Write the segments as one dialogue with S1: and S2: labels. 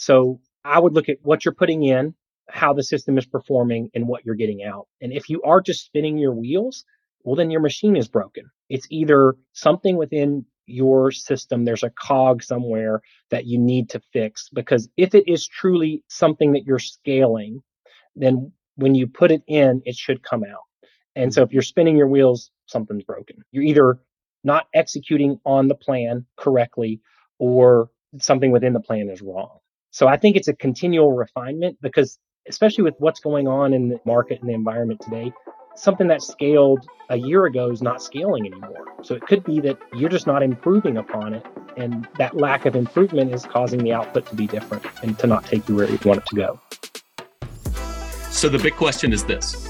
S1: So I would look at what you're putting in, how the system is performing, and what you're getting out. And if you are just spinning your wheels, well, then your machine is broken. It's either something within your system, there's a cog somewhere that you need to fix. Because if it is truly something that you're scaling, then when you put it in, it should come out. And so if you're spinning your wheels, something's broken. You're either not executing on the plan correctly or something within the plan is wrong. So I think it's a continual refinement because especially with what's going on in the market and the environment today, something that scaled a year ago is not scaling anymore. So it could be that you're just not improving upon it. And that lack of improvement is causing the output to be different and to not take you where you want it to go.
S2: So the big question is this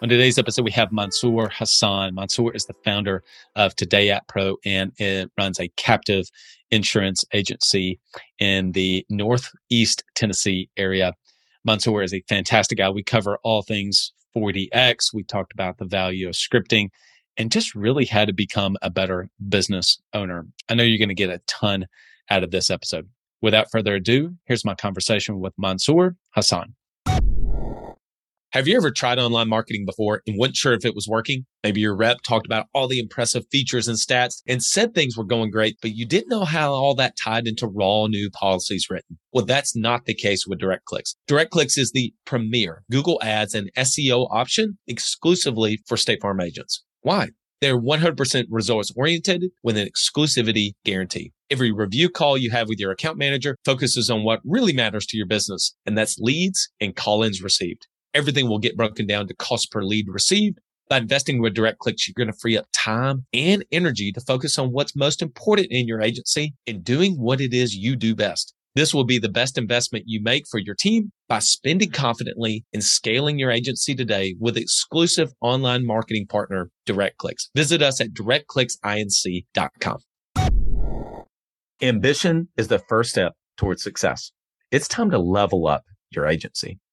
S2: On today's episode, we have Mansoor Hassan. Mansoor is the founder of Today App Pro and it runs a captive insurance agency in the Northeast Tennessee area. Mansoor is a fantastic guy. We cover all things 4DX. We talked about the value of scripting and just really how to become a better business owner. I know you're going to get a ton out of this episode. Without further ado, here's my conversation with Mansoor Hassan. Have you ever tried online marketing before and weren't sure if it was working? Maybe your rep talked about all the impressive features and stats and said things were going great, but you didn't know how all that tied into raw new policies written. Well, that's not the case with DirectClicks. DirectClicks is the premier Google Ads and SEO option exclusively for State Farm agents. Why? They're 100% results oriented with an exclusivity guarantee. Every review call you have with your account manager focuses on what really matters to your business, and that's leads and call ins received everything will get broken down to cost per lead received. By investing with DirectClicks, you're going to free up time and energy to focus on what's most important in your agency and doing what it is you do best. This will be the best investment you make for your team by spending confidently and scaling your agency today with exclusive online marketing partner, DirectClicks. Visit us at directclicksinc.com. Ambition is the first step towards success. It's time to level up your agency.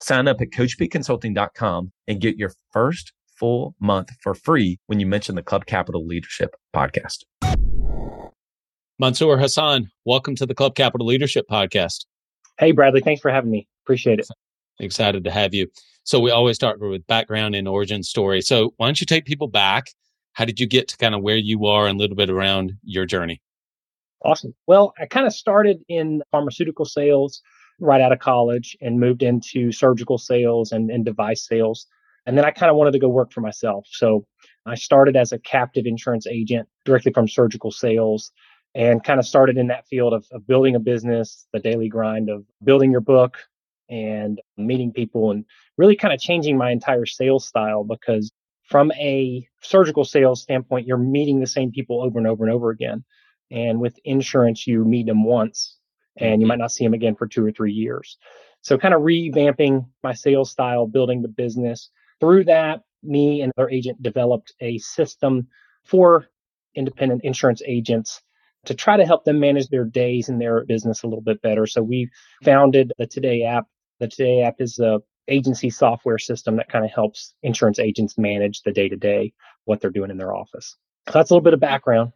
S2: Sign up at coachpconsulting.com and get your first full month for free when you mention the Club Capital Leadership podcast. Mansoor Hassan, welcome to the Club Capital Leadership podcast.
S1: Hey, Bradley. Thanks for having me. Appreciate it.
S2: Excited to have you. So we always start with background and origin story. So why don't you take people back? How did you get to kind of where you are and a little bit around your journey?
S1: Awesome. Well, I kind of started in pharmaceutical sales right out of college and moved into surgical sales and, and device sales. And then I kind of wanted to go work for myself. So I started as a captive insurance agent directly from surgical sales and kind of started in that field of, of building a business, the daily grind of building your book and meeting people and really kind of changing my entire sales style because from a surgical sales standpoint, you're meeting the same people over and over and over again. And with insurance, you meet them once and you mm-hmm. might not see them again for two or three years. So kind of revamping my sales style, building the business. Through that, me and our agent developed a system for independent insurance agents to try to help them manage their days and their business a little bit better. So we founded the Today app. The Today app is a agency software system that kind of helps insurance agents manage the day to day, what they're doing in their office. So that's a little bit of background.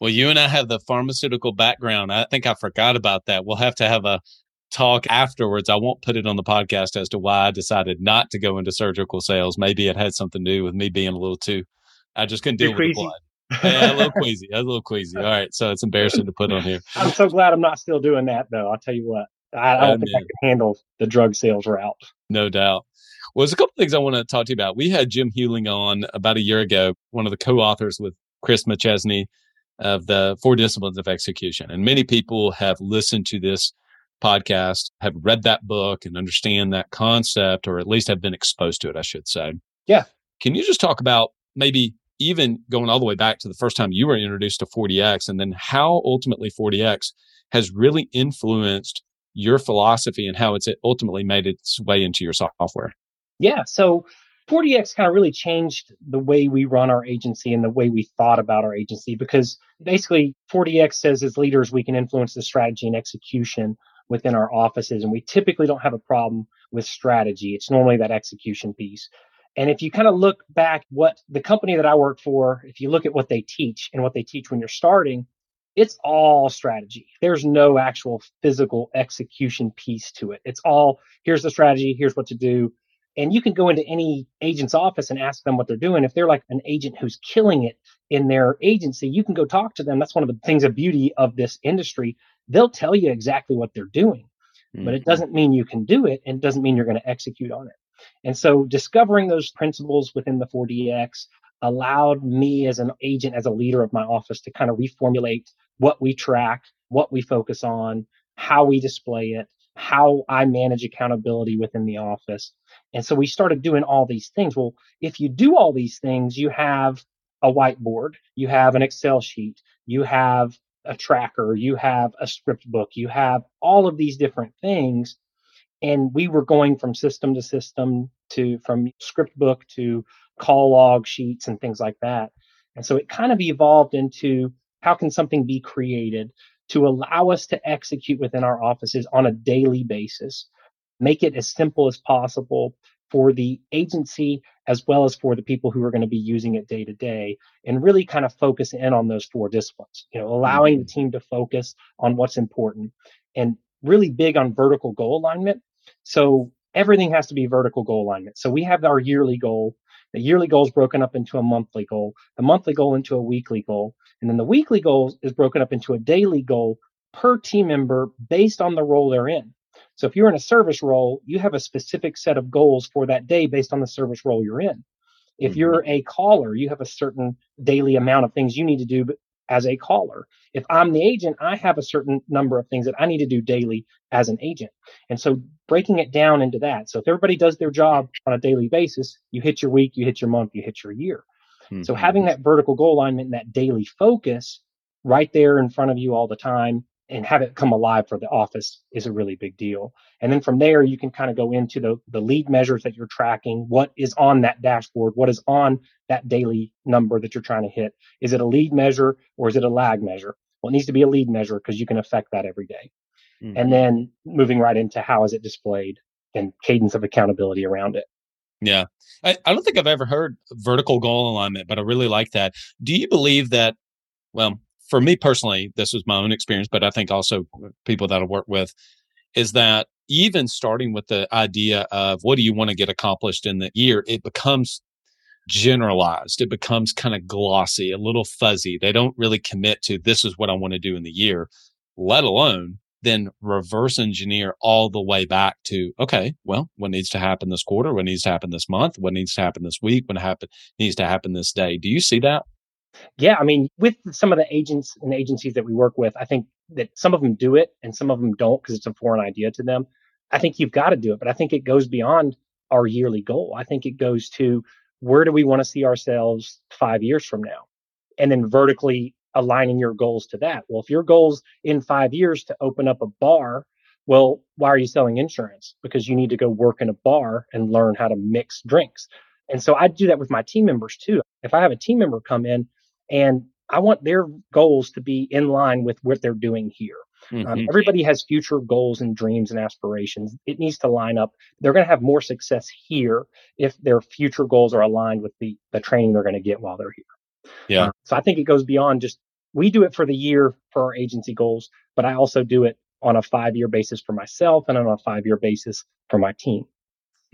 S2: Well, you and I have the pharmaceutical background. I think I forgot about that. We'll have to have a talk afterwards. I won't put it on the podcast as to why I decided not to go into surgical sales. Maybe it had something to do with me being a little too, I just couldn't deal You're with blood yeah, a little queasy. A little queasy. All right, so it's embarrassing to put on here.
S1: I'm so glad I'm not still doing that, though. I'll tell you what, I, I don't oh, think. I can handle the drug sales route.
S2: No doubt. Well, there's a couple things I want to talk to you about. We had Jim Huling on about a year ago, one of the co-authors with Chris McChesney of the Four Disciplines of Execution, and many people have listened to this podcast, have read that book, and understand that concept, or at least have been exposed to it. I should say.
S1: Yeah.
S2: Can you just talk about maybe even going all the way back to the first time you were introduced to 4DX and then how ultimately 4DX has really influenced your philosophy and how it's ultimately made its way into your software.
S1: Yeah. So 4DX kind of really changed the way we run our agency and the way we thought about our agency because basically 4DX says as leaders, we can influence the strategy and execution within our offices. And we typically don't have a problem with strategy. It's normally that execution piece. And if you kind of look back what the company that I work for, if you look at what they teach and what they teach when you're starting, it's all strategy. There's no actual physical execution piece to it. It's all here's the strategy, here's what to do. And you can go into any agent's office and ask them what they're doing. If they're like an agent who's killing it in their agency, you can go talk to them. That's one of the things of beauty of this industry. They'll tell you exactly what they're doing, mm-hmm. but it mm-hmm. doesn't mean you can do it and it doesn't mean you're going to execute on it. And so discovering those principles within the 4DX allowed me as an agent, as a leader of my office to kind of reformulate what we track, what we focus on, how we display it, how I manage accountability within the office. And so we started doing all these things. Well, if you do all these things, you have a whiteboard, you have an Excel sheet, you have a tracker, you have a script book, you have all of these different things and we were going from system to system to from script book to call log sheets and things like that and so it kind of evolved into how can something be created to allow us to execute within our offices on a daily basis make it as simple as possible for the agency as well as for the people who are going to be using it day to day and really kind of focus in on those four disciplines you know allowing the mm-hmm. team to focus on what's important and really big on vertical goal alignment so everything has to be vertical goal alignment. So we have our yearly goal. The yearly goal is broken up into a monthly goal, the monthly goal into a weekly goal, and then the weekly goal is broken up into a daily goal per team member based on the role they're in. So if you're in a service role, you have a specific set of goals for that day based on the service role you're in. If mm-hmm. you're a caller, you have a certain daily amount of things you need to do as a caller. If I'm the agent, I have a certain number of things that I need to do daily as an agent. And so breaking it down into that. So if everybody does their job on a daily basis, you hit your week, you hit your month, you hit your year. Mm-hmm. So having that vertical goal alignment and that daily focus right there in front of you all the time and have it come alive for the office is a really big deal. And then from there, you can kind of go into the, the lead measures that you're tracking. What is on that dashboard? What is on that daily number that you're trying to hit? Is it a lead measure or is it a lag measure? Well, it needs to be a lead measure because you can affect that every day. Mm-hmm. And then moving right into how is it displayed and cadence of accountability around it.
S2: Yeah. I, I don't think I've ever heard vertical goal alignment, but I really like that. Do you believe that, well, for me personally, this was my own experience, but I think also people that I work with is that even starting with the idea of what do you want to get accomplished in the year, it becomes generalized. It becomes kind of glossy, a little fuzzy. They don't really commit to this is what I want to do in the year, let alone then reverse engineer all the way back to, okay, well, what needs to happen this quarter? What needs to happen this month? What needs to happen this week? What happen, needs to happen this day? Do you see that?
S1: Yeah, I mean, with some of the agents and agencies that we work with, I think that some of them do it and some of them don't because it's a foreign idea to them. I think you've got to do it, but I think it goes beyond our yearly goal. I think it goes to where do we want to see ourselves five years from now? And then vertically aligning your goals to that. Well, if your goal's in five years to open up a bar, well, why are you selling insurance? Because you need to go work in a bar and learn how to mix drinks. And so I do that with my team members too. If I have a team member come in and I want their goals to be in line with what they're doing here. Um, mm-hmm. Um, everybody has future goals and dreams and aspirations. It needs to line up. They're going to have more success here if their future goals are aligned with the, the training they're going to get while they're here.
S2: Yeah. Uh,
S1: so I think it goes beyond just we do it for the year for our agency goals, but I also do it on a five year basis for myself and on a five year basis for my team.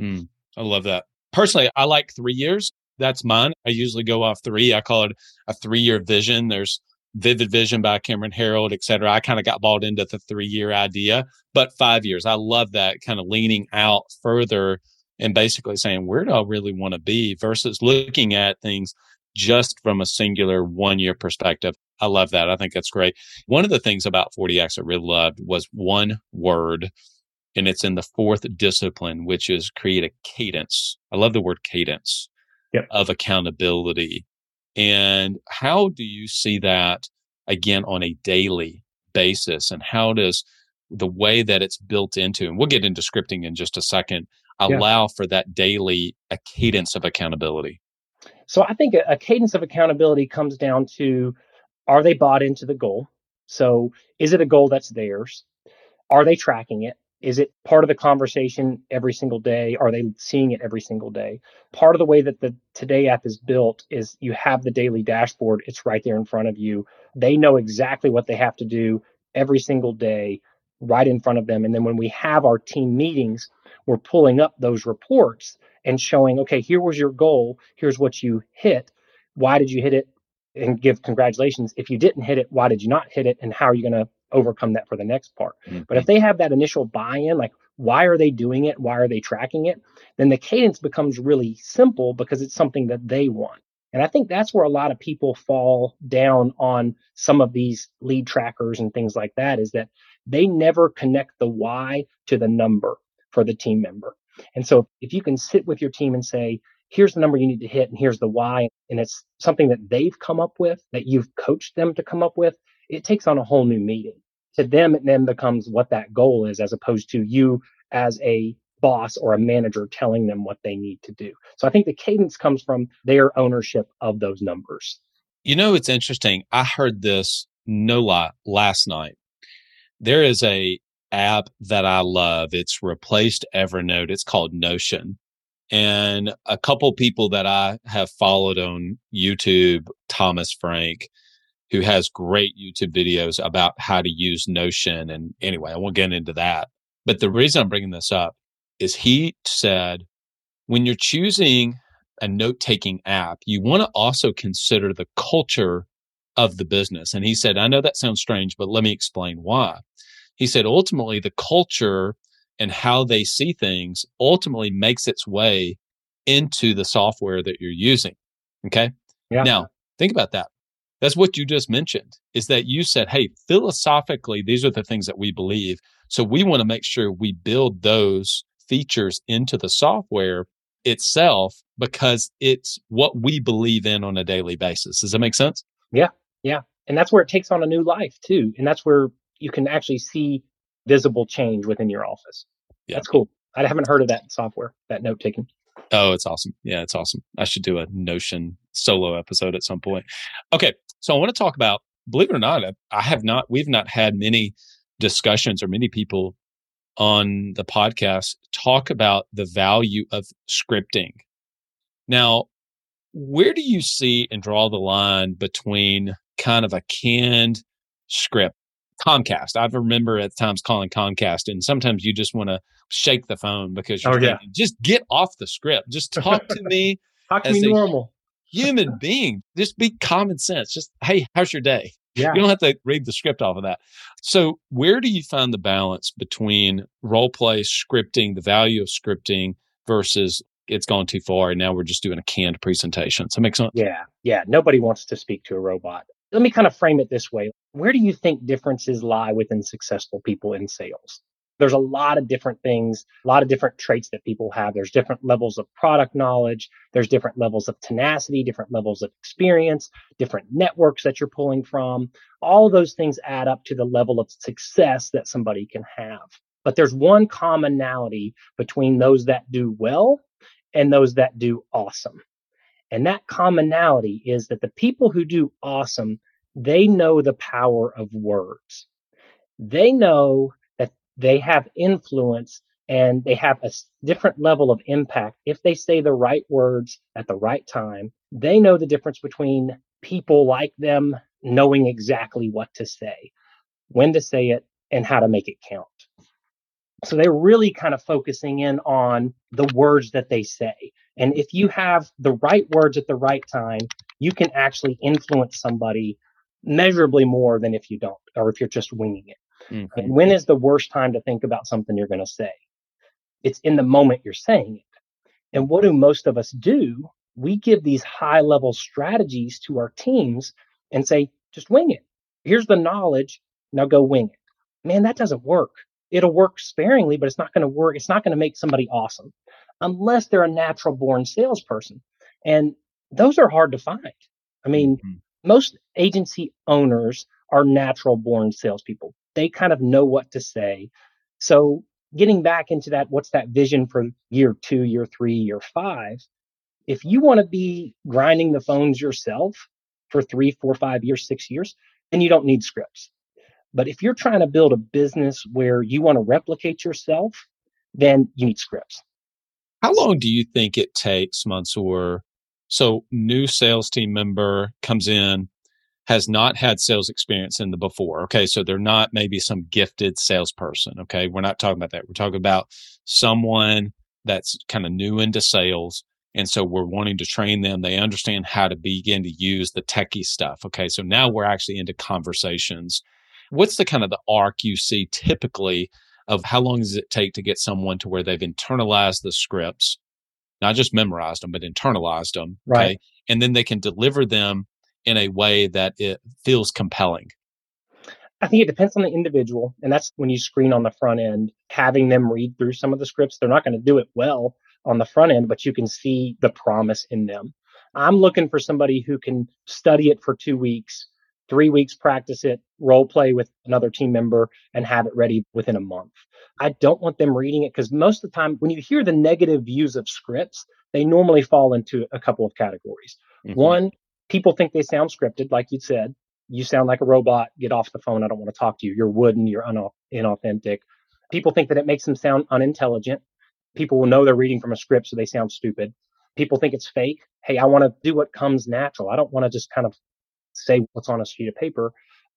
S2: Mm, I love that. Personally, I like three years. That's mine. I usually go off three. I call it a three year vision. There's Vivid Vision by Cameron Herold, et cetera. I kind of got bought into the three year idea, but five years. I love that kind of leaning out further and basically saying, where do I really want to be versus looking at things just from a singular one year perspective. I love that. I think that's great. One of the things about 4DX I really loved was one word, and it's in the fourth discipline, which is create a cadence. I love the word cadence
S1: yep.
S2: of accountability. And how do you see that again on a daily basis? And how does the way that it's built into, and we'll get into scripting in just a second, allow yeah. for that daily a cadence of accountability?
S1: So I think a, a cadence of accountability comes down to are they bought into the goal? So is it a goal that's theirs? Are they tracking it? Is it part of the conversation every single day? Are they seeing it every single day? Part of the way that the Today app is built is you have the daily dashboard. It's right there in front of you. They know exactly what they have to do every single day right in front of them. And then when we have our team meetings, we're pulling up those reports and showing, okay, here was your goal. Here's what you hit. Why did you hit it? And give congratulations. If you didn't hit it, why did you not hit it? And how are you going to overcome that for the next part? Mm-hmm. But if they have that initial buy in, like, why are they doing it? Why are they tracking it? Then the cadence becomes really simple because it's something that they want. And I think that's where a lot of people fall down on some of these lead trackers and things like that is that they never connect the why to the number for the team member. And so if you can sit with your team and say, here's the number you need to hit and here's the why, and it's something that they've come up with, that you've coached them to come up with, it takes on a whole new meaning. To them, it then becomes what that goal is as opposed to you as a boss or a manager telling them what they need to do. So I think the cadence comes from their ownership of those numbers.
S2: You know, it's interesting. I heard this no lie last night. There is a app that I love. It's replaced Evernote. It's called Notion. And a couple people that I have followed on YouTube, Thomas Frank, who has great YouTube videos about how to use Notion. And anyway, I won't get into that. But the reason I'm bringing this up is he said, when you're choosing a note taking app, you want to also consider the culture of the business. And he said, I know that sounds strange, but let me explain why he said ultimately the culture and how they see things ultimately makes its way into the software that you're using. Okay.
S1: Yeah.
S2: Now think about that. That's what you just mentioned is that you said, Hey, philosophically, these are the things that we believe. So we want to make sure we build those features into the software itself because it's what we believe in on a daily basis. Does that make sense?
S1: Yeah. Yeah. And that's where it takes on a new life too. And that's where you can actually see visible change within your office. Yeah. That's cool. I haven't heard of that software, that note taking.
S2: Oh, it's awesome. Yeah, it's awesome. I should do a Notion solo episode at some point. Okay. So I want to talk about, believe it or not, I have not, we've not had many discussions or many people on the podcast talk about the value of scripting. Now, where do you see and draw the line between kind of a canned script Comcast. I remember at times calling Comcast, and sometimes you just want to shake the phone because you're oh, yeah. Just get off the script. Just talk to me.
S1: talk to me normal.
S2: human being. Just be common sense. Just hey, how's your day?
S1: Yeah.
S2: You don't have to read the script off of that. So, where do you find the balance between role play scripting, the value of scripting versus it's gone too far and now we're just doing a canned presentation? So, that make sense?
S1: Yeah. Yeah. Nobody wants to speak to a robot. Let me kind of frame it this way. Where do you think differences lie within successful people in sales? There's a lot of different things, a lot of different traits that people have. There's different levels of product knowledge. There's different levels of tenacity, different levels of experience, different networks that you're pulling from. All those things add up to the level of success that somebody can have. But there's one commonality between those that do well and those that do awesome. And that commonality is that the people who do awesome, they know the power of words. They know that they have influence and they have a different level of impact if they say the right words at the right time. They know the difference between people like them knowing exactly what to say, when to say it, and how to make it count. So they're really kind of focusing in on the words that they say. And if you have the right words at the right time, you can actually influence somebody measurably more than if you don't, or if you're just winging it. Mm-hmm. And when is the worst time to think about something you're going to say? It's in the moment you're saying it. And what do most of us do? We give these high level strategies to our teams and say, just wing it. Here's the knowledge. Now go wing it. Man, that doesn't work. It'll work sparingly, but it's not going to work. It's not going to make somebody awesome unless they're a natural born salesperson. And those are hard to find. I mean, mm-hmm. most agency owners are natural born salespeople. They kind of know what to say. So getting back into that, what's that vision for year two, year three, year five? If you want to be grinding the phones yourself for three, four, five years, six years, then you don't need scripts. But if you're trying to build a business where you want to replicate yourself, then you need scripts.
S2: How long do you think it takes, Mansoor? So, new sales team member comes in, has not had sales experience in the before. Okay. So they're not maybe some gifted salesperson. Okay. We're not talking about that. We're talking about someone that's kind of new into sales. And so we're wanting to train them. They understand how to begin to use the techie stuff. Okay. So now we're actually into conversations. What's the kind of the arc you see typically of how long does it take to get someone to where they've internalized the scripts, not just memorized them, but internalized them.
S1: Right. Okay?
S2: And then they can deliver them in a way that it feels compelling?
S1: I think it depends on the individual. And that's when you screen on the front end, having them read through some of the scripts. They're not going to do it well on the front end, but you can see the promise in them. I'm looking for somebody who can study it for two weeks, three weeks, practice it, role play with another team member, and have it ready within a month. I don't want them reading it because most of the time, when you hear the negative views of scripts, they normally fall into a couple of categories. Mm-hmm. One, people think they sound scripted, like you said. You sound like a robot. Get off the phone. I don't want to talk to you. You're wooden. You're un- inauthentic. People think that it makes them sound unintelligent. People will know they're reading from a script, so they sound stupid. People think it's fake. Hey, I want to do what comes natural. I don't want to just kind of say what's on a sheet of paper.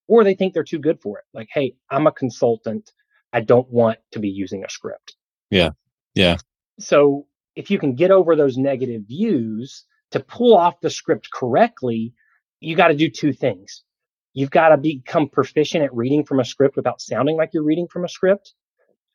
S1: Or they think they're too good for it. Like, hey, I'm a consultant. I don't want to be using a script.
S2: Yeah. Yeah.
S1: So if you can get over those negative views, to pull off the script correctly, you got to do two things. You've got to become proficient at reading from a script without sounding like you're reading from a script.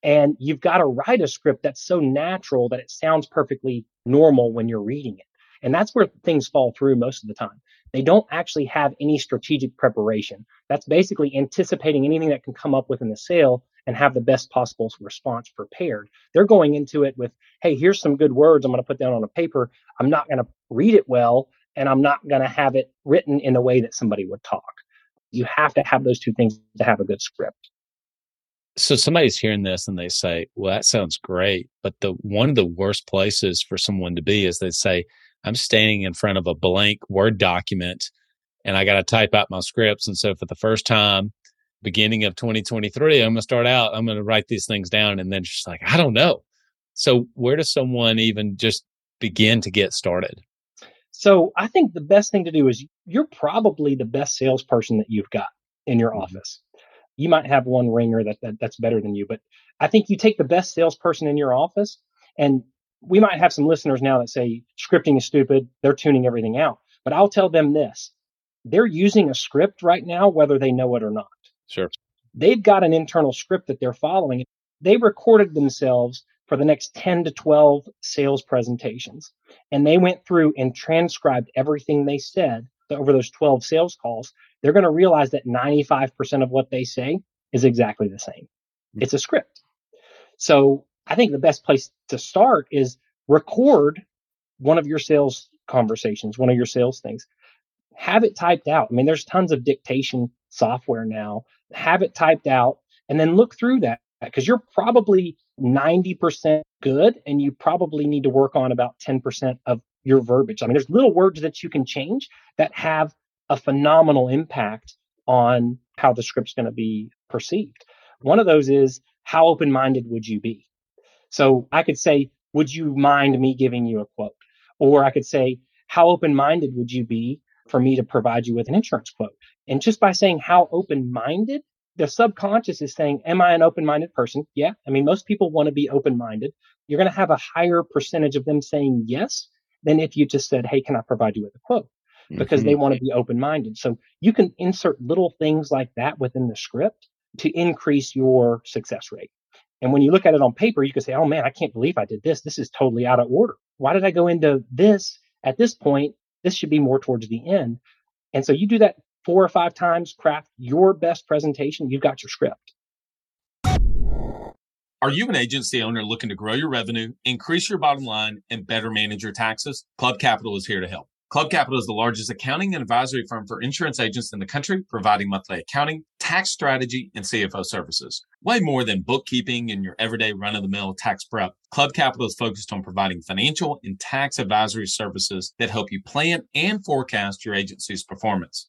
S1: And you've got to write a script that's so natural that it sounds perfectly normal when you're reading it. And that's where things fall through most of the time. They don't actually have any strategic preparation. That's basically anticipating anything that can come up within the sale and have the best possible response prepared. They're going into it with, hey, here's some good words I'm going to put down on a paper. I'm not going to read it well, and I'm not going to have it written in a way that somebody would talk. You have to have those two things to have a good script.
S2: So somebody's hearing this and they say, "Well, that sounds great," but the one of the worst places for someone to be is they say, "I'm standing in front of a blank Word document." and I got to type out my scripts. And so for the first time, beginning of 2023, I'm going to start out, I'm going to write these things down. And then just like, I don't know. So where does someone even just begin to get started?
S1: So I think the best thing to do is you're probably the best salesperson that you've got in your mm-hmm. office. You might have one ringer that, that that's better than you, but I think you take the best salesperson in your office and we might have some listeners now that say scripting is stupid. They're tuning everything out. But I'll tell them this. They're using a script right now, whether they know it or not.
S2: Sure.
S1: They've got an internal script that they're following. They recorded themselves for the next 10 to 12 sales presentations. And they went through and transcribed everything they said over those 12 sales calls. They're going to realize that 95% of what they say is exactly the same. Hmm. It's a script. So I think the best place to start is record one of your sales conversations, one of your sales things. Have it typed out. I mean, there's tons of dictation software now have it typed out, and then look through that because you're probably 90% good, and you probably need to work on about 10% of your verbiage. I mean, there's little words that you can change that have a phenomenal impact on how the script's going to be perceived. One of those is how open minded would you be? So I could say, would you mind me giving you a quote? Or I could say, how open minded would you be for me to provide you with an insurance quote? And just by saying how open minded, the subconscious is saying, Am I an open minded person? Yeah. I mean, most people want to be open minded. You're going to have a higher percentage of them saying yes than if you just said, Hey, can I provide you with a quote? Because mm-hmm. they want to be open minded. So you can insert little things like that within the script to increase your success rate. And when you look at it on paper, you can say, Oh man, I can't believe I did this. This is totally out of order. Why did I go into this at this point? This should be more towards the end. And so you do that four or five times, craft your best presentation, you've got your script.
S2: Are you an agency owner looking to grow your revenue, increase your bottom line, and better manage your taxes? Club Capital is here to help. Club Capital is the largest accounting and advisory firm for insurance agents in the country, providing monthly accounting, tax strategy, and CFO services. Way more than bookkeeping and your everyday run of the mill tax prep. Club Capital is focused on providing financial and tax advisory services that help you plan and forecast your agency's performance.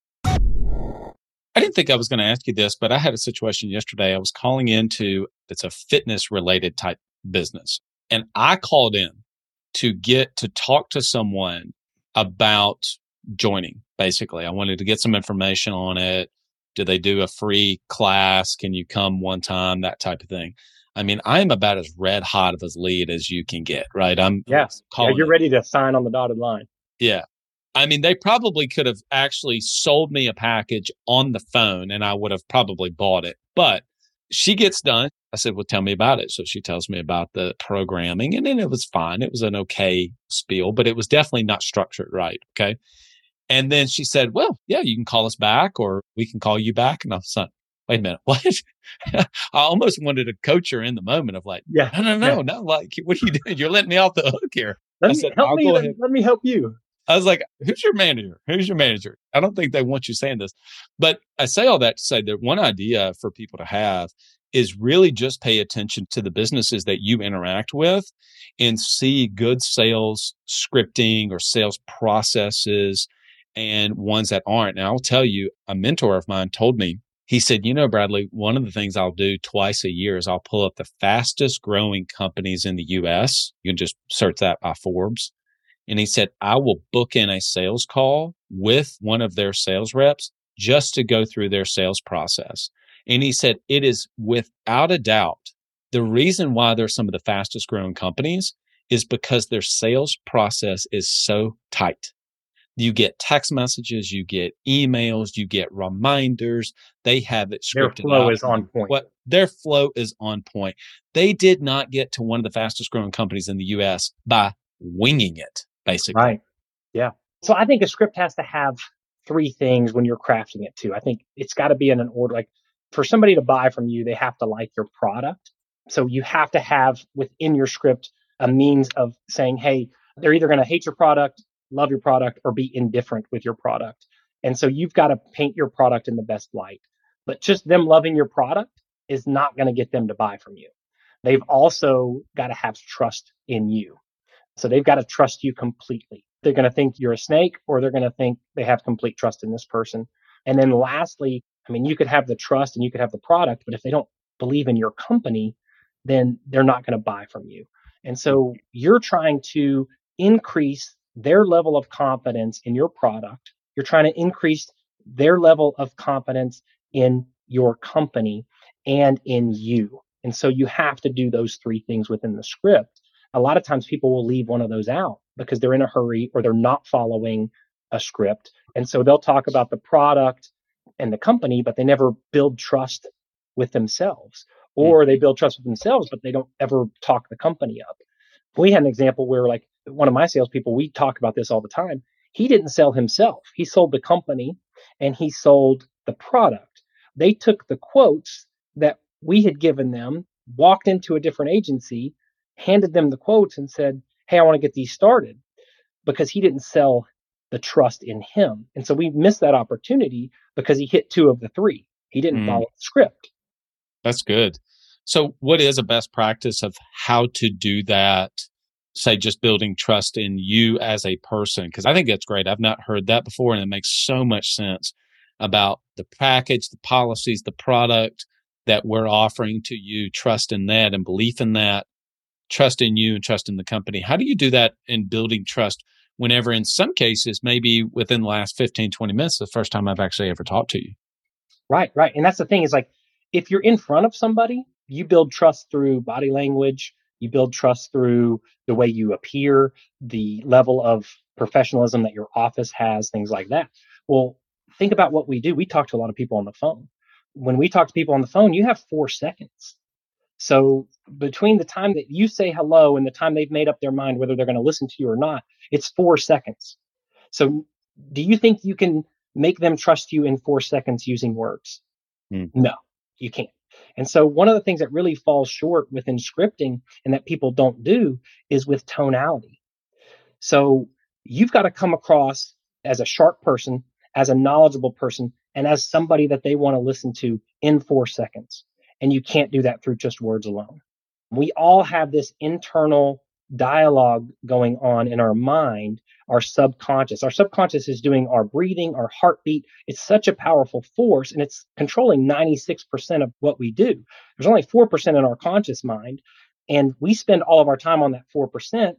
S2: I didn't think I was going to ask you this, but I had a situation yesterday. I was calling into it's a fitness related type business. And I called in to get to talk to someone about joining, basically. I wanted to get some information on it. Do they do a free class? Can you come one time? That type of thing. I mean, I am about as red hot of a lead as you can get, right? I'm
S1: yes. Yeah, you're ready to sign on the dotted line.
S2: Yeah. I mean, they probably could have actually sold me a package on the phone and I would have probably bought it. But she gets done. I said, Well, tell me about it. So she tells me about the programming and then it was fine. It was an okay spiel, but it was definitely not structured right. Okay. And then she said, Well, yeah, you can call us back or we can call you back. And I was like, Wait a minute, what? I almost wanted to coach her in the moment of like, yeah, no, no, no, yeah. no, like, what are you doing? You're letting me off the hook here.
S1: Let, me, said, help me, let, let me help you.
S2: I was like, who's your manager? Who's your manager? I don't think they want you saying this. But I say all that to say that one idea for people to have is really just pay attention to the businesses that you interact with and see good sales scripting or sales processes and ones that aren't. And I'll tell you, a mentor of mine told me, he said, you know, Bradley, one of the things I'll do twice a year is I'll pull up the fastest growing companies in the US. You can just search that by Forbes and he said, I will book in a sales call with one of their sales reps just to go through their sales process. And he said, it is without a doubt the reason why they're some of the fastest growing companies is because their sales process is so tight. You get text messages, you get emails, you get reminders. They have it scripted.
S1: Their flow out. is on point.
S2: What their flow is on point. They did not get to one of the fastest growing companies in the US by winging it basically.
S1: Right. Yeah. So I think a script has to have three things when you're crafting it too. I think it's got to be in an order. Like for somebody to buy from you, they have to like your product. So you have to have within your script a means of saying, hey, they're either going to hate your product, love your product, or be indifferent with your product. And so you've got to paint your product in the best light. But just them loving your product is not going to get them to buy from you. They've also got to have trust in you. So they've got to trust you completely. They're going to think you're a snake or they're going to think they have complete trust in this person. And then lastly, I mean, you could have the trust and you could have the product, but if they don't believe in your company, then they're not going to buy from you. And so you're trying to increase their level of confidence in your product. You're trying to increase their level of confidence in your company and in you. And so you have to do those three things within the script. A lot of times people will leave one of those out because they're in a hurry or they're not following a script. And so they'll talk about the product and the company, but they never build trust with themselves. Hmm. Or they build trust with themselves, but they don't ever talk the company up. We had an example where, like, one of my salespeople, we talk about this all the time. He didn't sell himself. He sold the company and he sold the product. They took the quotes that we had given them, walked into a different agency, handed them the quotes and said, Hey, I want to get these started because he didn't sell the trust in him. And so we missed that opportunity because he hit two of the three. He didn't mm. follow the script.
S2: That's good. So, what is a best practice of how to do that? Say, just building trust in you as a person? Because I think that's great. I've not heard that before, and it makes so much sense about the package, the policies, the product that we're offering to you, trust in that and belief in that, trust in you and trust in the company. How do you do that in building trust whenever, in some cases, maybe within the last 15, 20 minutes, the first time I've actually ever talked to you?
S1: Right, right. And that's the thing is like, if you're in front of somebody, you build trust through body language, you build trust through the way you appear, the level of professionalism that your office has, things like that. Well, think about what we do. We talk to a lot of people on the phone. When we talk to people on the phone, you have four seconds. So between the time that you say hello and the time they've made up their mind whether they're going to listen to you or not, it's four seconds. So do you think you can make them trust you in four seconds using words? Mm. No, you can't. And so one of the things that really falls short within scripting and that people don't do is with tonality. So you've got to come across as a sharp person as a knowledgeable person and as somebody that they want to listen to in four seconds. And you can't do that through just words alone. We all have this internal dialogue going on in our mind, our subconscious. Our subconscious is doing our breathing, our heartbeat. It's such a powerful force and it's controlling 96% of what we do. There's only 4% in our conscious mind. And we spend all of our time on that 4%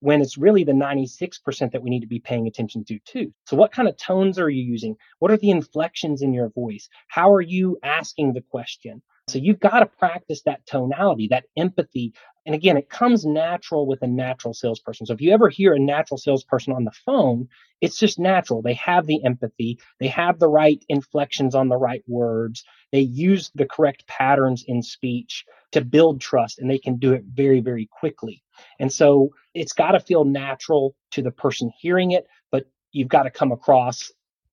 S1: when it's really the 96% that we need to be paying attention to too. So what kind of tones are you using? What are the inflections in your voice? How are you asking the question? So you've got to practice that tonality, that empathy. And again, it comes natural with a natural salesperson. So if you ever hear a natural salesperson on the phone, it's just natural. They have the empathy. They have the right inflections on the right words. They use the correct patterns in speech to build trust and they can do it very, very quickly. And so it's got to feel natural to the person hearing it, but you've got to come across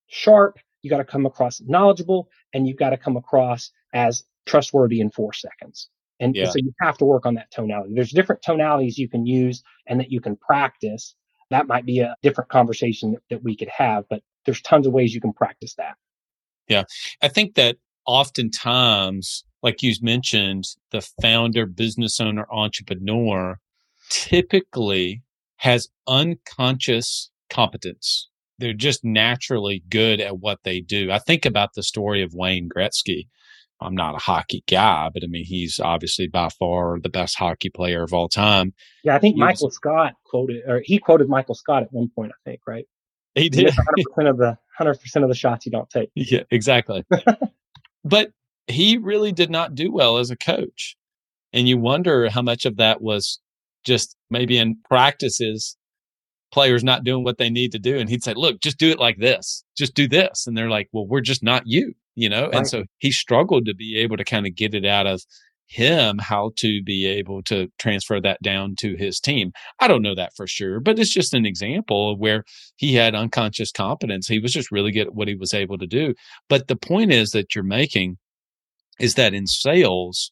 S1: sharp, you've got to come across knowledgeable, and you've got to come across as trustworthy in four seconds. And, yeah. so you have to work on that tonality. There's different tonalities you can use and that you can practice. That might be a different conversation that we could have, but there's tons of ways you can practice that.
S2: Yeah. I think that oftentimes, like you mentioned, the founder, business owner, entrepreneur typically has unconscious competence. They're just naturally good at what they do. I think about the story of Wayne Gretzky. I'm not a hockey guy, but I mean, he's obviously by far the best hockey player of all time.
S1: Yeah, I think he Michael was, Scott quoted, or he quoted Michael Scott at one point, I think, right?
S2: He did.
S1: 100% of the 100% of the shots you don't take.
S2: Yeah, exactly. but he really did not do well as a coach. And you wonder how much of that was just maybe in practices, players not doing what they need to do. And he'd say, look, just do it like this, just do this. And they're like, well, we're just not you, you know? Right. And so he struggled to be able to kind of get it out of him how to be able to transfer that down to his team. I don't know that for sure, but it's just an example of where he had unconscious competence. He was just really good at what he was able to do. But the point is that you're making is that in sales,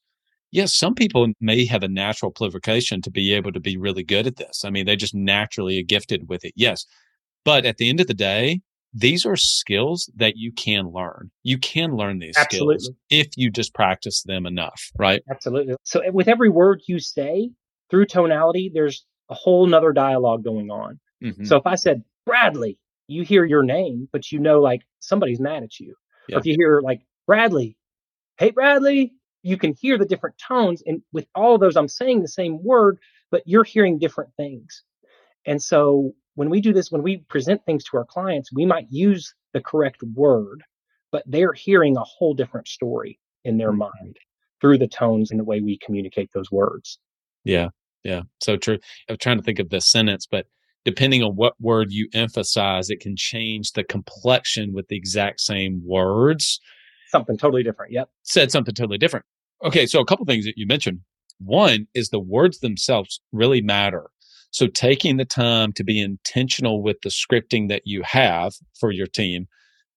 S2: yes, some people may have a natural proliferation to be able to be really good at this. I mean, they just naturally are gifted with it. Yes. But at the end of the day, these are skills that you can learn. You can learn these Absolutely. skills if you just practice them enough, right?
S1: Absolutely. So with every word you say through tonality, there's a whole nother dialogue going on. Mm-hmm. So if I said Bradley, you hear your name, but you know like somebody's mad at you. Yeah. Or if you hear like Bradley, hey Bradley, you can hear the different tones. And with all of those, I'm saying the same word, but you're hearing different things. And so when we do this, when we present things to our clients, we might use the correct word, but they're hearing a whole different story in their mm-hmm. mind through the tones and the way we communicate those words.
S2: Yeah. Yeah. So true. I'm trying to think of the sentence, but depending on what word you emphasize, it can change the complexion with the exact same words.
S1: Something totally different. Yep.
S2: Said something totally different. Okay. So a couple things that you mentioned. One is the words themselves really matter. So taking the time to be intentional with the scripting that you have for your team,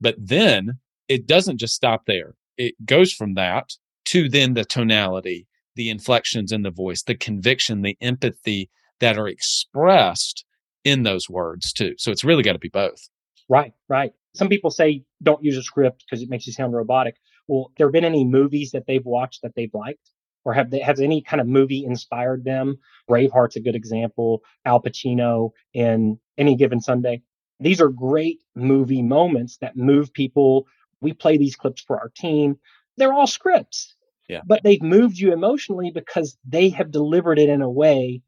S2: but then it doesn't just stop there. It goes from that to then the tonality, the inflections in the voice, the conviction, the empathy that are expressed in those words too. So it's really got to be both.
S1: Right, right. Some people say don't use a script because it makes you sound robotic. Well, there have been any movies that they've watched that they've liked? Or have they, has any kind of movie inspired them? Braveheart's a good example. Al Pacino in Any Given Sunday. These are great movie moments that move people. We play these clips for our team. They're all scripts.
S2: Yeah.
S1: But they've moved you emotionally because they have delivered it in a way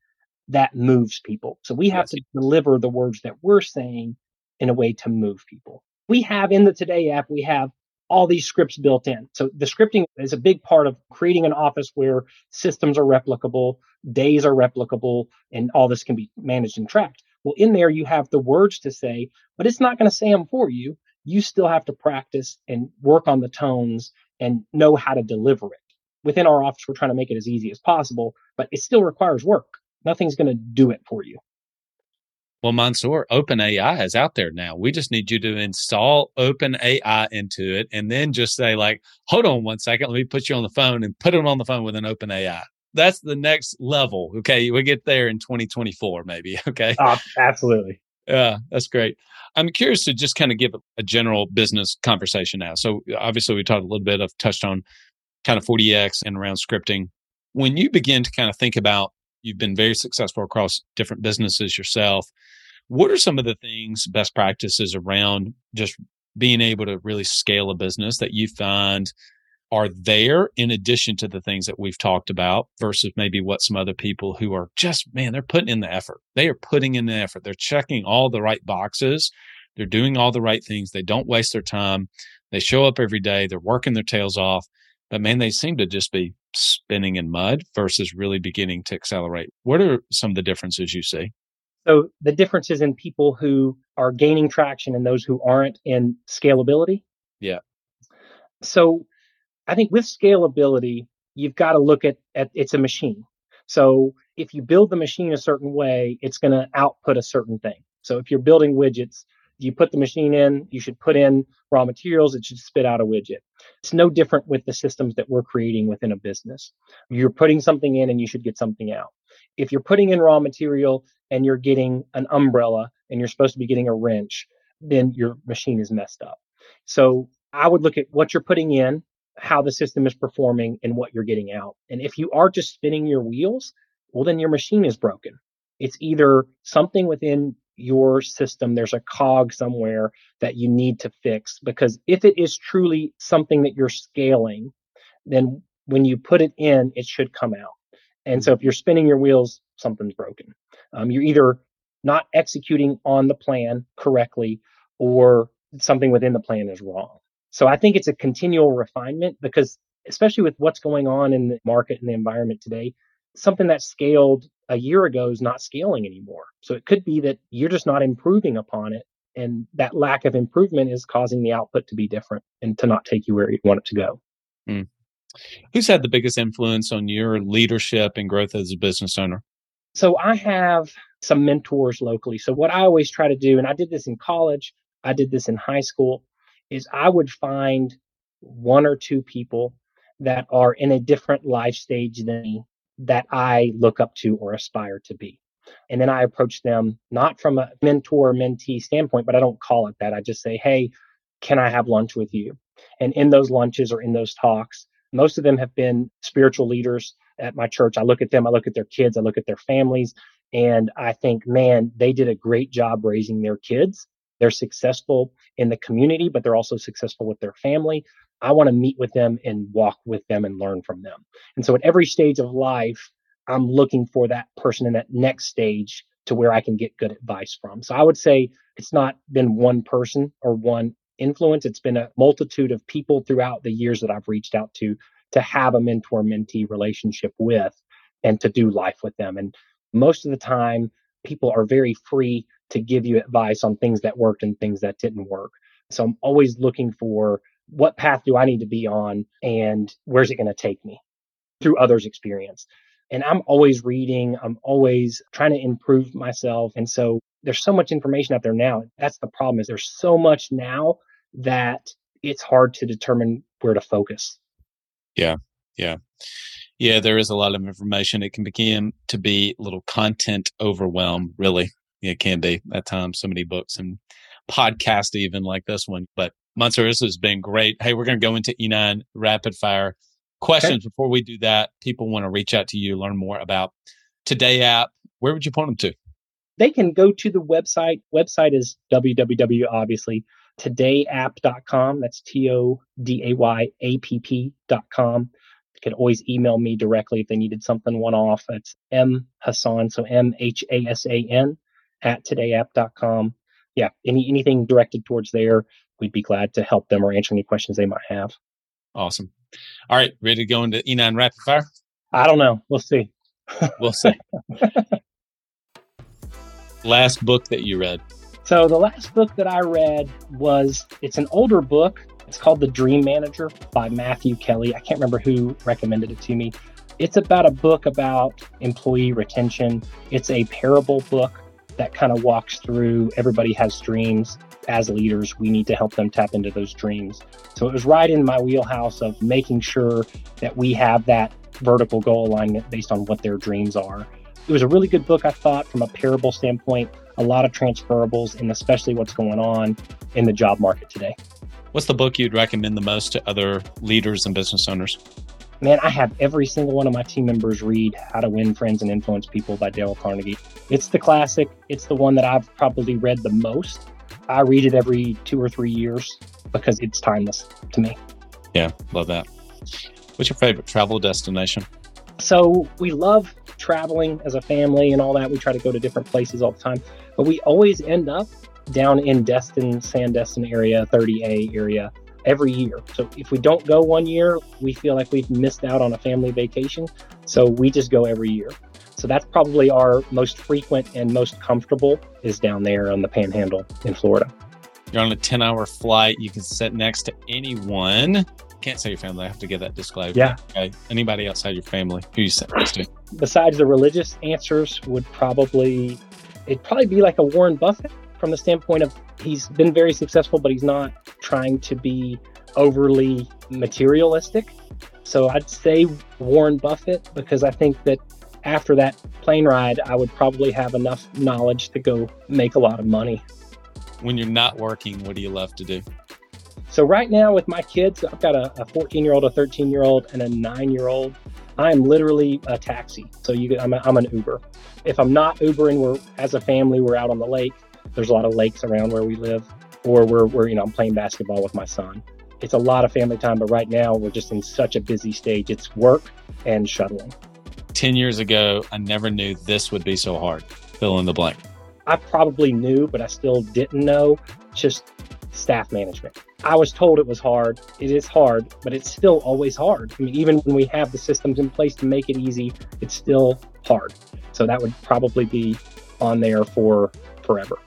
S1: that moves people. So we have yes. to deliver the words that we're saying in a way to move people. We have in the Today app, we have all these scripts built in. So the scripting is a big part of creating an office where systems are replicable, days are replicable, and all this can be managed and tracked. Well, in there, you have the words to say, but it's not going to say them for you. You still have to practice and work on the tones and know how to deliver it. Within our office, we're trying to make it as easy as possible, but it still requires work. Nothing's going to do it for you.
S2: Well, Mansoor, OpenAI is out there now. We just need you to install OpenAI into it and then just say, like, hold on one second. Let me put you on the phone and put it on the phone with an OpenAI. That's the next level. Okay. We get there in 2024, maybe. Okay.
S1: Uh, absolutely.
S2: Yeah, that's great. I'm curious to just kind of give a general business conversation now. So obviously we talked a little bit of touched on kind of 4DX and around scripting. When you begin to kind of think about You've been very successful across different businesses yourself. What are some of the things, best practices around just being able to really scale a business that you find are there in addition to the things that we've talked about versus maybe what some other people who are just, man, they're putting in the effort. They are putting in the effort. They're checking all the right boxes. They're doing all the right things. They don't waste their time. They show up every day. They're working their tails off. But man, they seem to just be spinning in mud versus really beginning to accelerate. What are some of the differences you see?
S1: So the differences in people who are gaining traction and those who aren't in scalability.
S2: Yeah.
S1: So I think with scalability, you've got to look at, at it's a machine. So if you build the machine a certain way, it's going to output a certain thing. So if you're building widgets, you put the machine in, you should put in raw materials, it should spit out a widget. It's no different with the systems that we're creating within a business. You're putting something in and you should get something out. If you're putting in raw material and you're getting an umbrella and you're supposed to be getting a wrench, then your machine is messed up. So I would look at what you're putting in, how the system is performing, and what you're getting out. And if you are just spinning your wheels, well, then your machine is broken. It's either something within your system, there's a cog somewhere that you need to fix. Because if it is truly something that you're scaling, then when you put it in, it should come out. And so if you're spinning your wheels, something's broken. Um, you're either not executing on the plan correctly or something within the plan is wrong. So I think it's a continual refinement because especially with what's going on in the market and the environment today, something that scaled a year ago is not scaling anymore. So it could be that you're just not improving upon it. And that lack of improvement is causing the output to be different and to not take you where you want it to go.
S2: Mm. Who's had the biggest influence on your leadership and growth as a business owner?
S1: So I have some mentors locally. So what I always try to do, and I did this in college, I did this in high school, is I would find one or two people that are in a different life stage than me that I look up to or aspire to be. And then I approach them not from a mentor mentee standpoint, but I don't call it that. I just say, Hey, can I have lunch with you? And in those lunches or in those talks, most of them have been spiritual leaders at my church. I look at them, I look at their kids, I look at their families, and I think, man, they did a great job raising their kids. They're successful in the community, but they're also successful with their family. I want to meet with them and walk with them and learn from them. And so at every stage of life, I'm looking for that person in that next stage to where I can get good advice from. So I would say it's not been one person or one influence. It's been a multitude of people throughout the years that I've reached out to to have a mentor mentee relationship with and to do life with them. And most of the time, people are very free to give you advice on things that worked and things that didn't work. So I'm always looking for what path do I need to be on and where's it going to take me through others' experience. And I'm always reading, I'm always trying to improve myself. And so there's so much information out there now. That's the problem is there's so much now that it's hard to determine where to focus.
S2: Yeah. Yeah. Yeah, there is a lot of information. It can begin to be a little content overwhelm, really. It can be at times, so many books and podcasts, even like this one. But Mansoor, this has been great. Hey, we're going to go into E9 rapid fire questions. Okay. Before we do that, people want to reach out to you, learn more about Today app. Where would you point them to?
S1: They can go to the website. Website is www, obviously, todayapp.com. That's T O D A Y A P P.com. You can always email me directly if they needed something one off. It's M Hasan, so M H A S A N at todayapp.com. Yeah, any anything directed towards there, we'd be glad to help them or answer any questions they might have.
S2: Awesome. All right, ready to go into E9 rapid fire?
S1: I don't know. We'll see.
S2: we'll see. last book that you read?
S1: So the last book that I read was it's an older book. It's called The Dream Manager by Matthew Kelly. I can't remember who recommended it to me. It's about a book about employee retention. It's a parable book that kind of walks through everybody has dreams. As leaders, we need to help them tap into those dreams. So it was right in my wheelhouse of making sure that we have that vertical goal alignment based on what their dreams are. It was a really good book, I thought, from a parable standpoint, a lot of transferables, and especially what's going on in the job market today.
S2: What's the book you'd recommend the most to other leaders and business owners?
S1: Man, I have every single one of my team members read How to Win Friends and Influence People by Dale Carnegie. It's the classic. It's the one that I've probably read the most. I read it every two or three years because it's timeless to me.
S2: Yeah, love that. What's your favorite travel destination?
S1: So we love traveling as a family and all that. We try to go to different places all the time, but we always end up down in Destin, Sandestin area, 30A area every year. So if we don't go one year, we feel like we've missed out on a family vacation. So we just go every year. So that's probably our most frequent and most comfortable is down there on the panhandle in Florida.
S2: You're on a 10 hour flight. You can sit next to anyone. Can't say your family. I have to get that disclaimer.
S1: Yeah.
S2: Okay. Anybody outside your family who you sit next to?
S1: Besides the religious answers would probably, it'd probably be like a Warren Buffett from the standpoint of he's been very successful, but he's not trying to be overly materialistic. So I'd say Warren Buffett because I think that after that plane ride, I would probably have enough knowledge to go make a lot of money.
S2: When you're not working, what do you love to do?
S1: So right now with my kids, I've got a 14 year old, a 13 year old, and a nine year old. I'm literally a taxi. So you, I'm, a, I'm an Uber. If I'm not Ubering, we're as a family, we're out on the lake. There's a lot of lakes around where we live, or we're, we're you know I'm playing basketball with my son. It's a lot of family time, but right now we're just in such a busy stage. It's work and shuttling.
S2: 10 years ago, I never knew this would be so hard. Fill in the blank.
S1: I probably knew, but I still didn't know. Just staff management. I was told it was hard. It is hard, but it's still always hard. I mean, even when we have the systems in place to make it easy, it's still hard. So that would probably be on there for forever.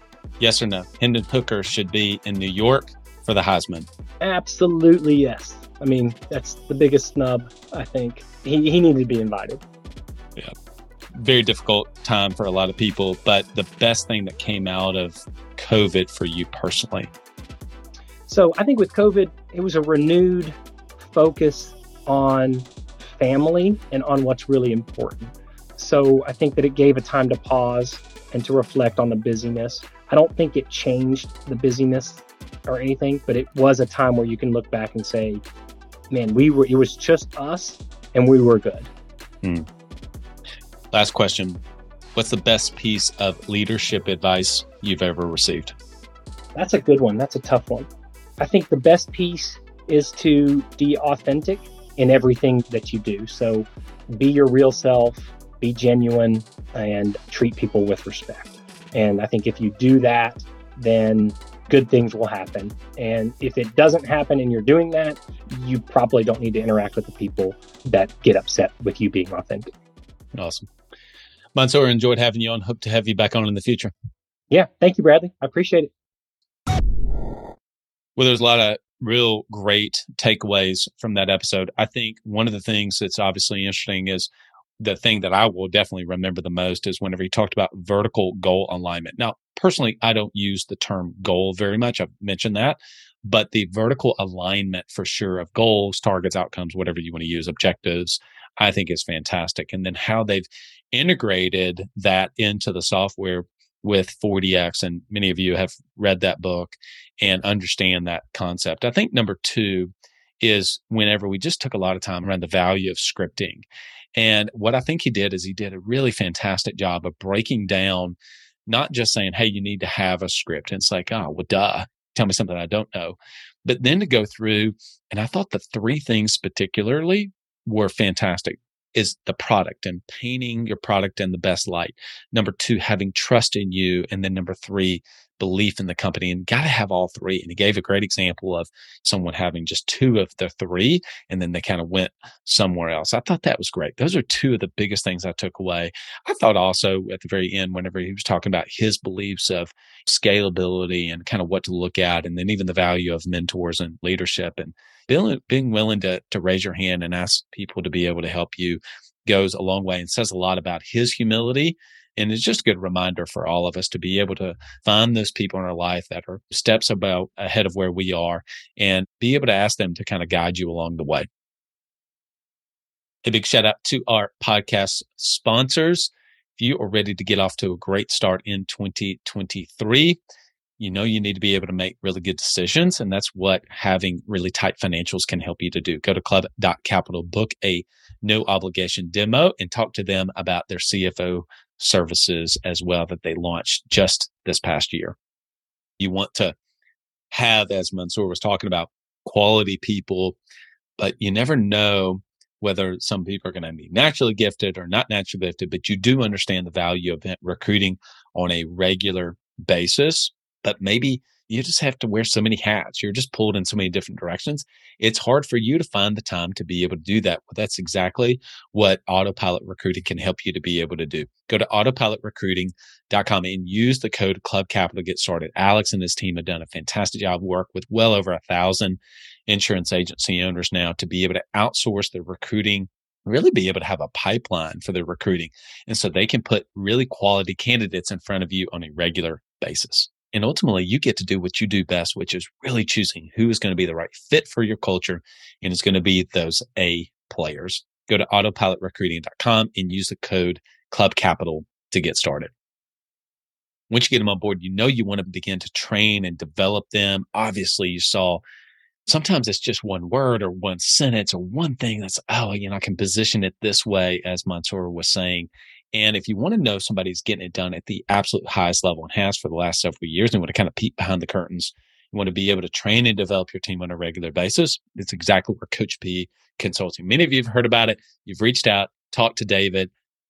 S2: Yes or no? Hendon Hooker should be in New York for the Heisman.
S1: Absolutely yes. I mean, that's the biggest snub, I think. He, he needed to be invited.
S2: Yeah. Very difficult time for a lot of people, but the best thing that came out of COVID for you personally?
S1: So I think with COVID, it was a renewed focus on family and on what's really important. So I think that it gave a time to pause and to reflect on the busyness. I don't think it changed the busyness or anything, but it was a time where you can look back and say, man, we were, it was just us and we were good. Hmm.
S2: Last question. What's the best piece of leadership advice you've ever received?
S1: That's a good one. That's a tough one. I think the best piece is to be authentic in everything that you do. So be your real self, be genuine, and treat people with respect. And I think if you do that, then good things will happen. And if it doesn't happen and you're doing that, you probably don't need to interact with the people that get upset with you being authentic.
S2: Awesome. Mansoor, enjoyed having you on. Hope to have you back on in the future.
S1: Yeah. Thank you, Bradley. I appreciate it.
S2: Well, there's a lot of real great takeaways from that episode. I think one of the things that's obviously interesting is the thing that I will definitely remember the most is whenever he talked about vertical goal alignment. Now, personally, I don't use the term goal very much. I've mentioned that, but the vertical alignment for sure of goals, targets, outcomes, whatever you want to use, objectives, I think is fantastic. And then how they've integrated that into the software with 4DX. And many of you have read that book and understand that concept. I think number two is whenever we just took a lot of time around the value of scripting and what I think he did is he did a really fantastic job of breaking down, not just saying, Hey, you need to have a script. And it's like, Oh, well, duh, tell me something I don't know. But then to go through, and I thought the three things particularly were fantastic is the product and painting your product in the best light. Number two, having trust in you. And then number three, belief in the company and got to have all three. And he gave a great example of someone having just two of the three and then they kind of went somewhere else. I thought that was great. Those are two of the biggest things I took away. I thought also at the very end, whenever he was talking about his beliefs of scalability and kind of what to look at, and then even the value of mentors and leadership and being willing to, to raise your hand and ask people to be able to help you goes a long way and says a lot about his humility and it's just a good reminder for all of us to be able to find those people in our life that are steps about ahead of where we are and be able to ask them to kind of guide you along the way. A big shout out to our podcast sponsors. If you are ready to get off to a great start in 2023, you know you need to be able to make really good decisions. And that's what having really tight financials can help you to do. Go to club.capital, book a no obligation demo and talk to them about their CFO services as well that they launched just this past year. You want to have, as Mansoor was talking about, quality people, but you never know whether some people are going to be naturally gifted or not naturally gifted, but you do understand the value of recruiting on a regular basis. But maybe you just have to wear so many hats. You're just pulled in so many different directions. It's hard for you to find the time to be able to do that. But that's exactly what autopilot recruiting can help you to be able to do. Go to autopilotrecruiting.com and use the code club capital to get started. Alex and his team have done a fantastic job work with well over a thousand insurance agency owners now to be able to outsource their recruiting really be able to have a pipeline for their recruiting. And so they can put really quality candidates in front of you on a regular basis. And ultimately, you get to do what you do best, which is really choosing who is going to be the right fit for your culture. And it's going to be those A players. Go to autopilotrecruiting.com and use the code Club Capital to get started. Once you get them on board, you know you want to begin to train and develop them. Obviously, you saw sometimes it's just one word or one sentence or one thing that's, oh, you know, I can position it this way, as Mansoor was saying. And if you want to know somebody's getting it done at the absolute highest level and has for the last several years, and want to kind of peek behind the curtains, you want to be able to train and develop your team on a regular basis. It's exactly where Coach P Consulting. Many of you have heard about it. You've reached out, talked to David,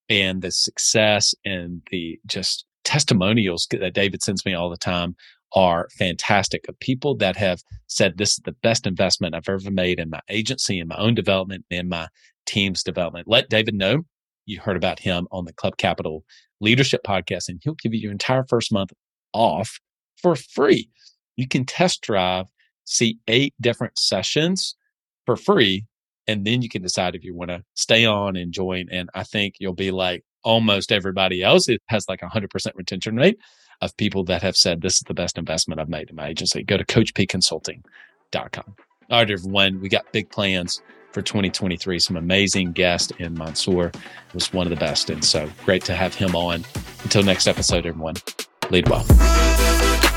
S2: and the success and the just testimonials that David sends me all the time are fantastic of people that have said this is the best investment I've ever made in my agency, in my own development, in my team's development. Let David know you heard about him on the Club Capital Leadership Podcast, and he'll give you your entire first month off for free. You can test drive, see eight different sessions for free, and then you can decide if you want to stay on and join. And I think you'll be like almost everybody else. It has like a 100% retention rate of people that have said, This is the best investment I've made in my agency. Go to CoachPConsulting.com. All right, everyone, we got big plans for 2023. Some amazing guests, and Mansoor was one of the best. And so great to have him on. Until next episode, everyone, lead well.